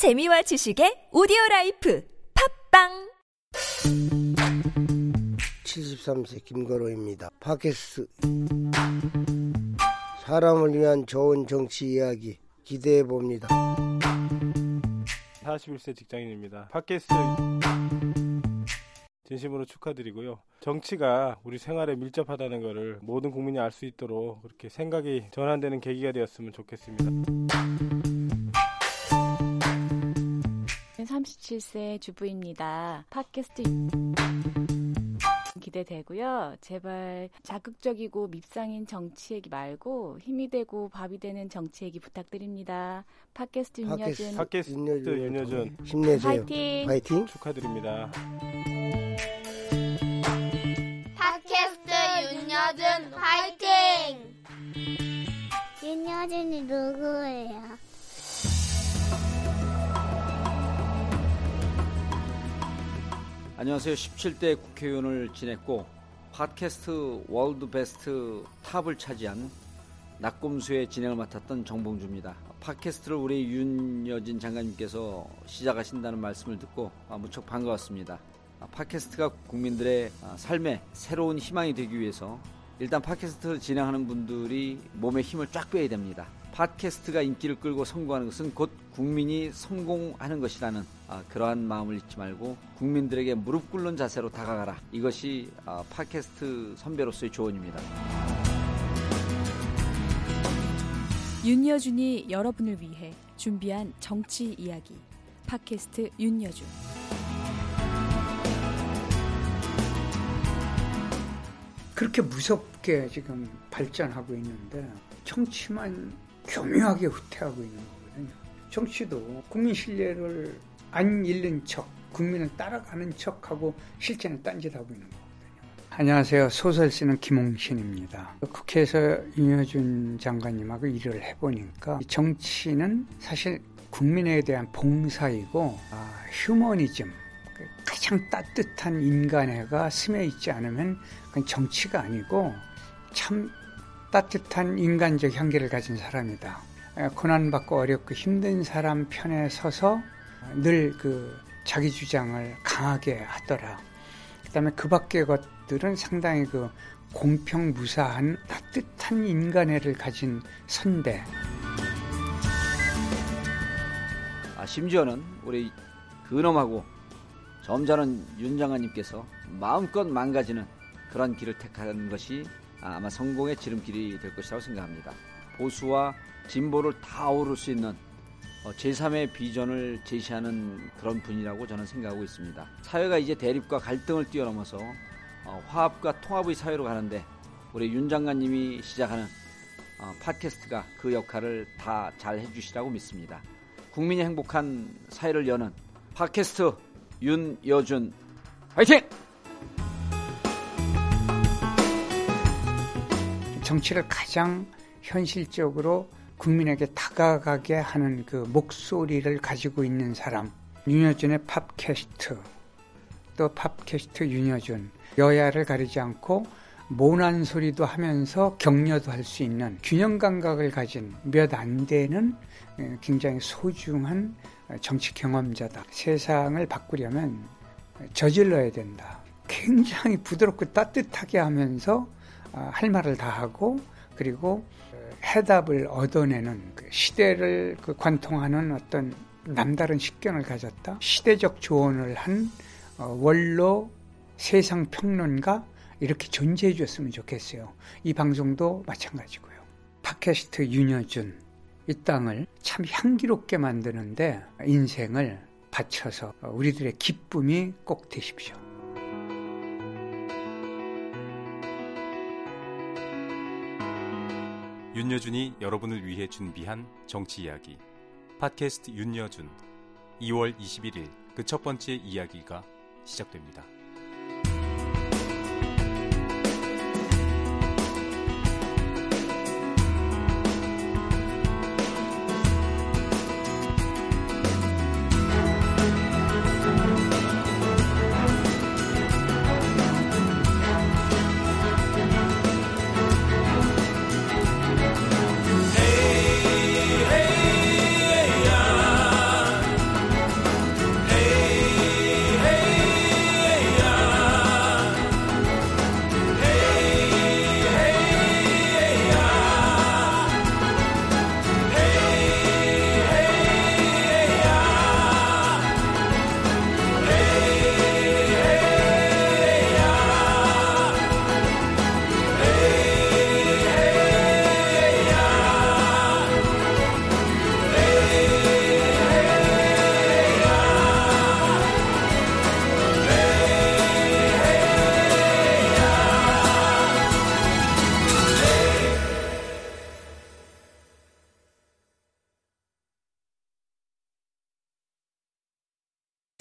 재미와 지식의 오디오 라이프 팟빵 73세 김거로입니다. 팟캐스트 사람을 위한 좋은 정치 이야기 기대해 봅니다. 41세 직장인입니다. 팟캐스트 진심으로 축하드리고요. 정치가 우리 생활에 밀접하다는 것을 모든 국민이 알 수 있도록 그렇게 생각이 전환되는 계기가 되었으면 좋겠습니다. 37세 주부입니다. 팟캐스트 기대되고요. 제발 자극적이고 밉상인 정치 얘기 말고 힘이 되고 밥이 되는 정치 얘기 부탁드립니다. 팟캐스트 윤여준 팟캐스트 윤여준 힘내세요. 파이팅! 파이팅. 축하드립니다. 팟캐스트 윤여준 화이팅! 윤여준이 누구 안녕하세요. 17대 국회의원을 지냈고 팟캐스트 world best top을 차지한 나꼼수의 진행을 맡았던 정봉주입니다. 팟캐스트를 우리 윤여준 장관님께서 시작하신다는 말씀을 듣고 무척 반가웠습니다. 팟캐스트가 국민들의 삶에 새로운 희망이 되기 위해서 일단 팟캐스트를 진행하는 분들이 몸에 힘을 쫙 빼야 됩니다. 팟캐스트가 인기를 끌고 성공하는 것은 곧 국민이 성공하는 것이라는 아, 그러한 마음을 잊지 말고 국민들에게 무릎 꿇는 자세로 다가가라. 이것이 아, 팟캐스트 선배로서의 조언입니다. 윤여준이 여러분을 위해 준비한 정치 이야기 팟캐스트 윤여준 그렇게 무섭게 지금 발전하고 있는데 정치만 교묘하게 후퇴하고 있는 거거든요. 정치도 국민 신뢰를 안 잃는 척, 국민을 따라가는 척하고 실제는 딴짓하고 있는 거거든요. 안녕하세요. 소설 쓰는 김홍신입니다. 국회에서 윤여준 장관님하고 일을 해보니까 정치는 사실 국민에 대한 봉사이고 아, 휴머니즘, 가장 따뜻한 인간애가 스며 있지 않으면 그건 정치가 아니고 참 따뜻한 인간적 향기를 가진 사람이다. 고난받고 어렵고 힘든 사람 편에 서서 늘 그 자기 주장을 강하게 하더라. 그 다음에 그 밖의 것들은 상당히 그 공평 무사한 따뜻한 인간애를 가진 선배. 아, 심지어는 우리 근엄하고 점잖은 윤 장관님께서 마음껏 망가지는 그런 길을 택한 것이 아마 성공의 지름길이 될 것이라고 생각합니다. 보수와 진보를 다 어우를 수 있는 제3의 비전을 제시하는 그런 분이라고 저는 생각하고 있습니다. 사회가 이제 대립과 갈등을 뛰어넘어서 화합과 통합의 사회로 가는데 우리 윤 장관님이 시작하는 팟캐스트가 그 역할을 다 잘 해주시라고 믿습니다. 국민이 행복한 사회를 여는 팟캐스트 윤여준 화이팅! 정치를 가장 현실적으로 국민에게 다가가게 하는 그 목소리를 가지고 있는 사람 윤여준의 팝캐스트 또 팝캐스트 윤여준 여야를 가리지 않고 모난 소리도 하면서 격려도 할 수 있는 균형 감각을 가진 몇 안 되는 굉장히 소중한 정치 경험자다. 세상을 바꾸려면 저질러야 된다. 굉장히 부드럽고 따뜻하게 하면서 할 말을 다 하고 그리고 해답을 얻어내는 시대를 관통하는 어떤 남다른 식견을 가졌다. 시대적 조언을 한 원로 세상 평론가 이렇게 존재해 줬으면 좋겠어요. 이 방송도 마찬가지고요. 팟캐스트 윤여준 이 땅을 참 향기롭게 만드는데 인생을 바쳐서 우리들의 기쁨이 꼭 되십시오. 윤여준이 여러분을 위해 준비한 정치 이야기 팟캐스트 윤여준 2월 21일 그 첫 번째 이야기가 시작됩니다.